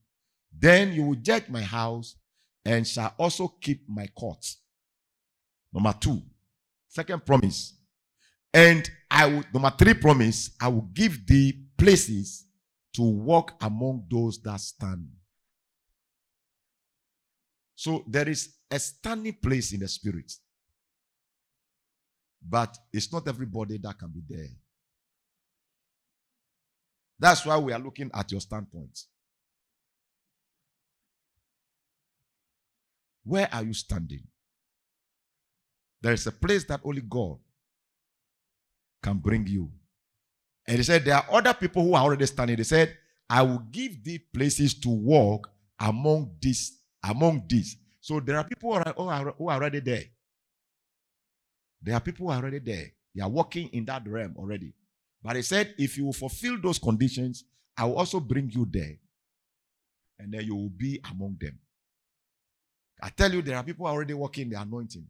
then you will judge my house and shall also keep my courts. Number two, second promise. And I will, number three promise, I will give thee places to walk among those that stand. So there is a standing place in the spirit. But it's not everybody that can be there. That's why we are looking at your standpoint. Where are you standing? There is a place that only God can bring you. And he said, There are other people who are already standing. They said, I will give thee places to walk among these, among these. So there are people who are, who are already there. There are people who are already there. They are walking in that realm already. But he said, if you will fulfill those conditions, I will also bring you there. And then you will be among them. I tell you, there are people already walking the anointing.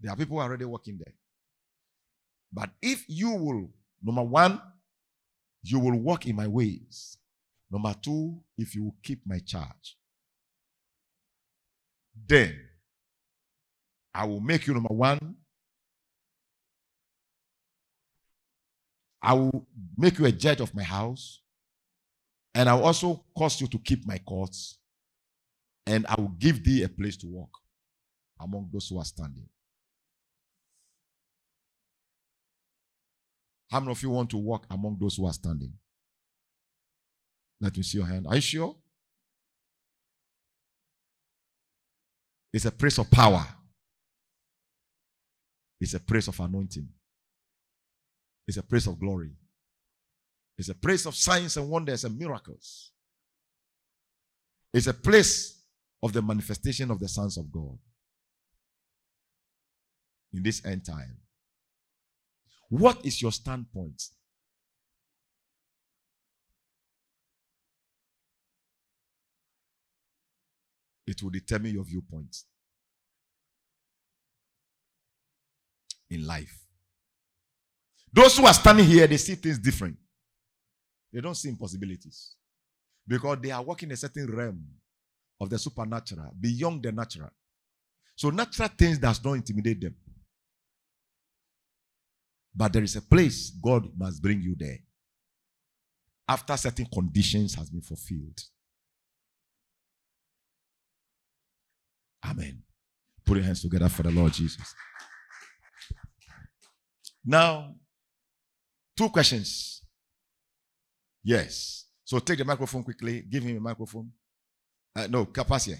There are people already working there. But if you will, number one, you will walk in my ways. Number two, if you will keep my charge, then I will make you number one. I will make you a judge of my house. And I will also cause you to keep my courts. And I will give thee a place to walk among those who are standing. How many of you want to walk among those who are standing? Let me see your hand. Are you sure? It's a place of power. It's a place of anointing. It's a place of glory. It's a place of signs and wonders and miracles. It's a place of the manifestation of the sons of God in this end time. What is your standpoint? It will determine your viewpoint. In life. Those who are standing here, they see things different. They don't see impossibilities. Because they are working a certain realm of the supernatural, beyond the natural. So natural things does not intimidate them. But there is a place God must bring you there. After certain conditions has been fulfilled. Amen. Put your hands together for the Lord Jesus. Now, two questions. Yes. So take the microphone quickly. Give him a microphone. Uh, no, capacity.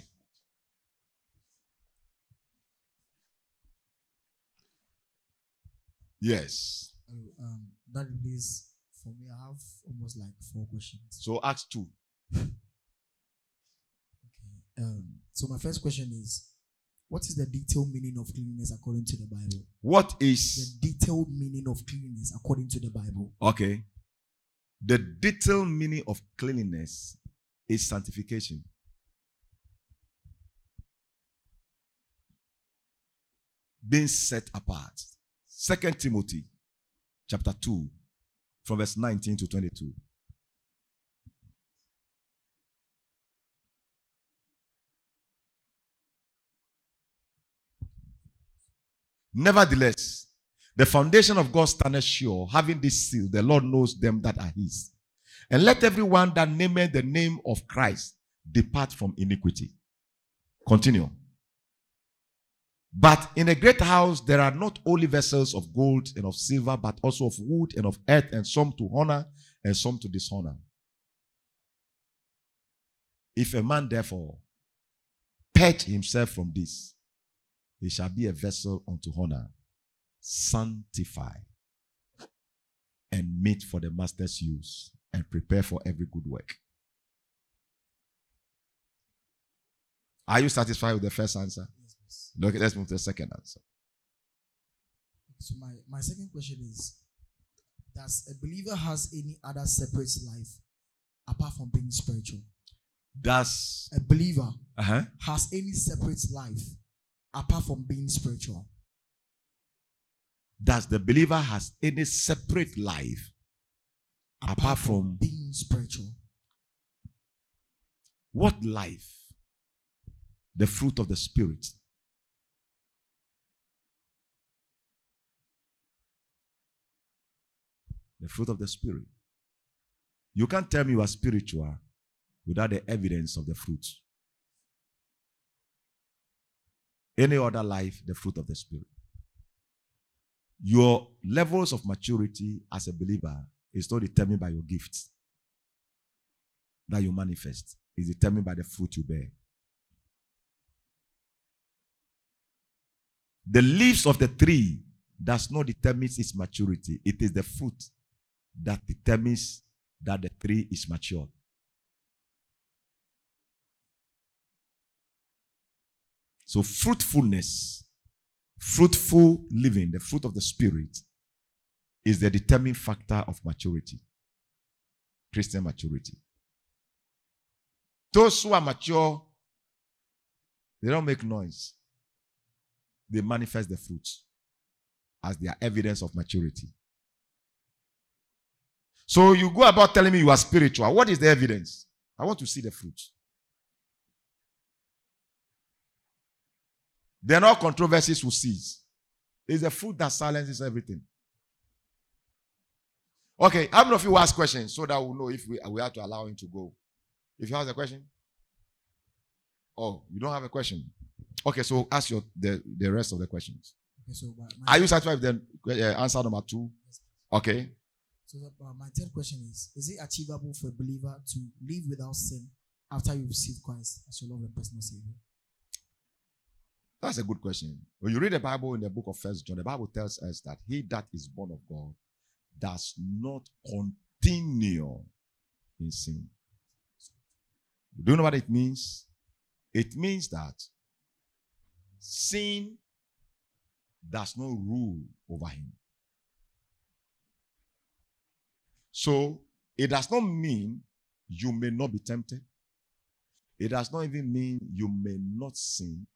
Yes. Oh, um, that is for me. I have almost like four questions. So ask two. [LAUGHS] Okay. Um, so my first question is, what is the detailed meaning of cleanliness according to the Bible? What is The detailed meaning of cleanliness according to the Bible. okay? The detailed meaning of cleanliness is sanctification. Being set apart. Second Timothy chapter 2, from verse 19 to 22. Nevertheless, the foundation of God standeth sure, having this seal, the Lord knows them that are his. And let everyone that nameth the name of Christ depart from iniquity. Continue. But in a great house there are not only vessels of gold and of silver, but also of wood and of earth, and some to honor and some to dishonor. If a man therefore purge himself from this, he shall be a vessel unto honor, sanctified, and meet for the master's use, and prepare for every good work. Are you satisfied with the first answer? Yes. Okay, let's move to the second answer. So my, my second question is Does a believer has any other separate life apart from being spiritual? Does A believer uh-huh. has any separate life apart from being spiritual? does the believer has any separate life apart from being spiritual. what life? The fruit of the spirit. The fruit of the spirit. You can't tell me you are spiritual without the evidence of the fruit. Any other life, the fruit of the spirit. Your levels of maturity as a believer is not determined by your gifts that you manifest, is determined by the fruit you bear. The leaves of the tree does not determine its maturity. It is the fruit that determines that the tree is mature. So, fruitfulness, fruitful living, the fruit of the Spirit, is the determining factor of maturity, Christian maturity. Those who are mature, they don't make noise, they manifest the fruits as their evidence of maturity. So you go about telling me you are spiritual. What is the evidence? I want to see the fruit. Then all controversies will cease. It's the fruit that silences everything. Okay, how many of you ask questions so that we'll know if we, we have to allow him to go? If you have a question? Oh, you don't have a question? Okay, so ask your the, the rest of the questions. Okay, so Are you satisfied with the uh, answer number two? Okay. so uh, my third question is: Is it achievable for a believer to live without sin after you receive Christ as your Lord and personal Savior? That's a good question. When you read the Bible in the book of First John, the Bible tells us that he that is born of God does not continue in sin. Do you know what it means? It means that sin does not rule over him. So it does not mean you may not be tempted. It does not even mean you may not sin.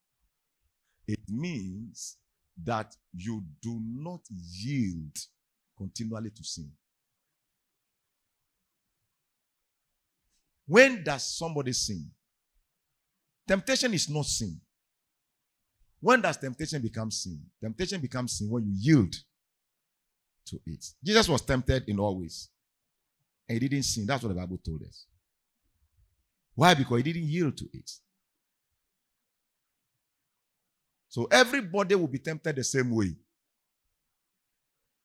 It means that you do not yield continually to sin. When does somebody sin? Temptation is not sin. When does temptation become sin? Temptation becomes sin when you yield to it. Jesus was tempted in all ways. And he didn't sin. That's what the Bible told us. Why? Because he didn't yield to it. So everybody will be tempted the same way.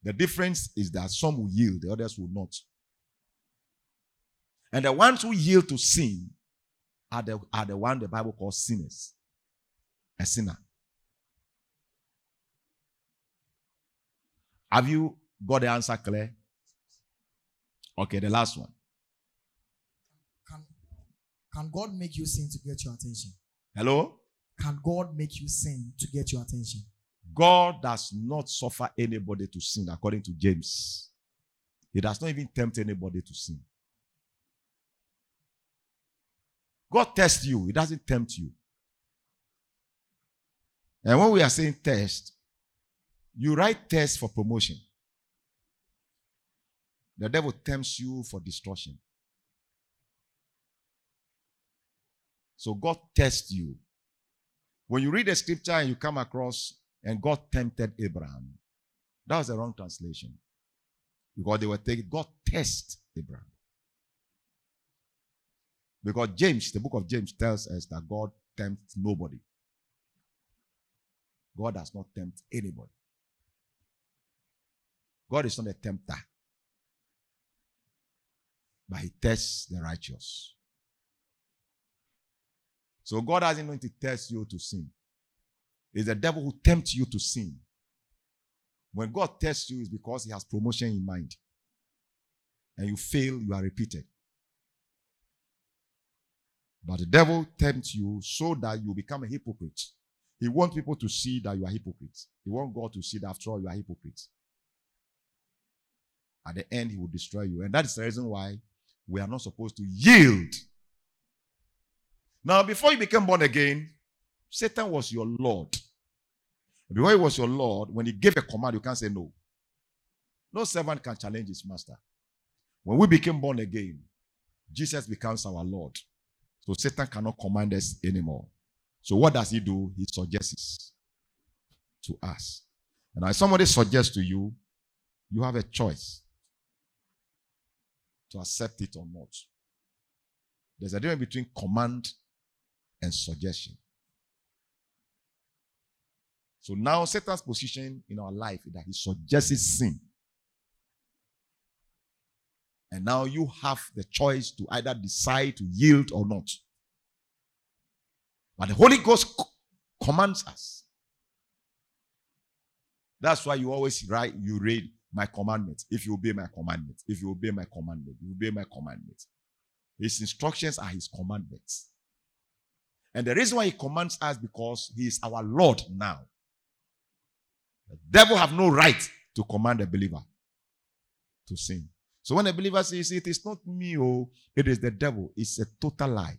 The difference is that some will yield, the others will not. And the ones who yield to sin are the, are the one the Bible calls sinners. A sinner. Have you got the answer clear? Okay, the last one. Can can God make you sin to get your attention? Hello? Can God make you sin to get your attention? God does not suffer anybody to sin, according to James. He does not even tempt anybody to sin. God tests you, He doesn't tempt you. And when we are saying test, you write test for promotion. The devil tempts you for destruction. So God tests you. When you read the scripture and you come across and God tempted Abraham, that was the wrong translation. Because they were taking God test Abraham. Because James, the book of James tells us that God tempts nobody. God does not tempt anybody. God is not a tempter, but He tests the righteous. So God hasn't going to test you to sin. It's the devil who tempts you to sin. When God tests you, it's because he has promotion in mind. And you fail, you are repeated. But the devil tempts you so that you become a hypocrite. He wants people to see that you are hypocrites. He wants God to see that after all you are hypocrites. At the end, he will destroy you. And that is the reason why we are not supposed to yield. Now, before you became born again, Satan was your Lord. Before he was your Lord, when he gave a command, you can't say no. No servant can challenge his master. When we became born again, Jesus becomes our Lord. So Satan cannot command us anymore. So what does he do? He suggests to us. And if somebody suggests to you, you have a choice to accept it or not. There's a difference between command and suggestion. So now Satan's position in our life is that he suggests sin. And now you have the choice to either decide to yield or not. But the Holy Ghost commands us. That's why you always write, you read my commandments. If you obey my commandments, if you obey my commandment, you obey my commandments. His instructions are his commandments. And the reason why he commands us because he is our Lord now. The devil have no right to command a believer to sin. So when a believer says it is not me, oh, it is the devil, it's a total lie.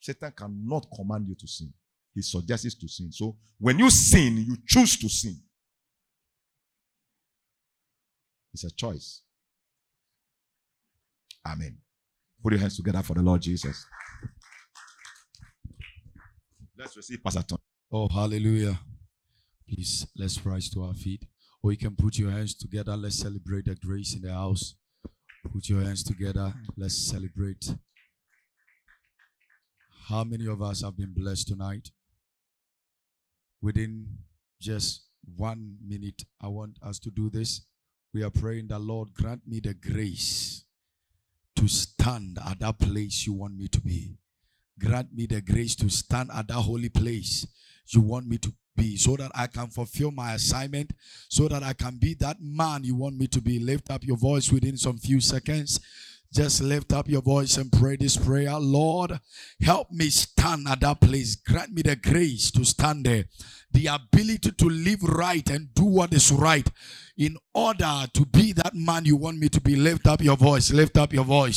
Satan cannot command you to sin. He suggests to sin. So when you sin, you choose to sin. It's a choice. Amen. Put your hands together for the Lord Jesus. Let's receive Pastor Tony. Oh, hallelujah. Please, let's rise to our feet. Or you can put your hands together. Let's celebrate the grace in the house. Put your hands together. Let's celebrate. How many of us have been blessed tonight? Within just one minute, I want us to do this. We are praying that Lord grant me the grace to stand at that place you want me to be. Grant me the grace to stand at that holy place you want me to be so that I can fulfill my assignment, so that I can be that man you want me to be. Lift up your voice within some few seconds. Just lift up your voice and pray this prayer. Lord, help me stand at that place. Grant me the grace to stand there, the ability to live right and do what is right in order to be that man you want me to be. Lift up your voice. Lift up your voice.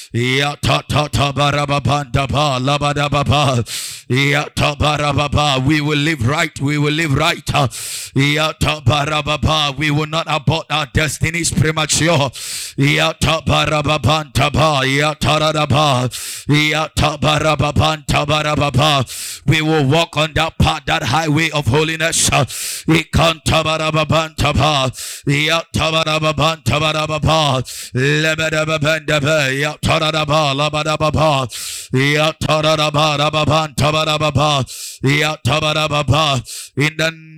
We will live right. We will live right. We will not abort our destinies premature. We will walk on that path, that highway of holiness. Ikanta barababanta ba. Ya ta barababanta barababa. Lebeda babanda ba. Ya ta Tararaba, Labadababa, Yataraba, Rababan, Tabarababa, Yatabara, in the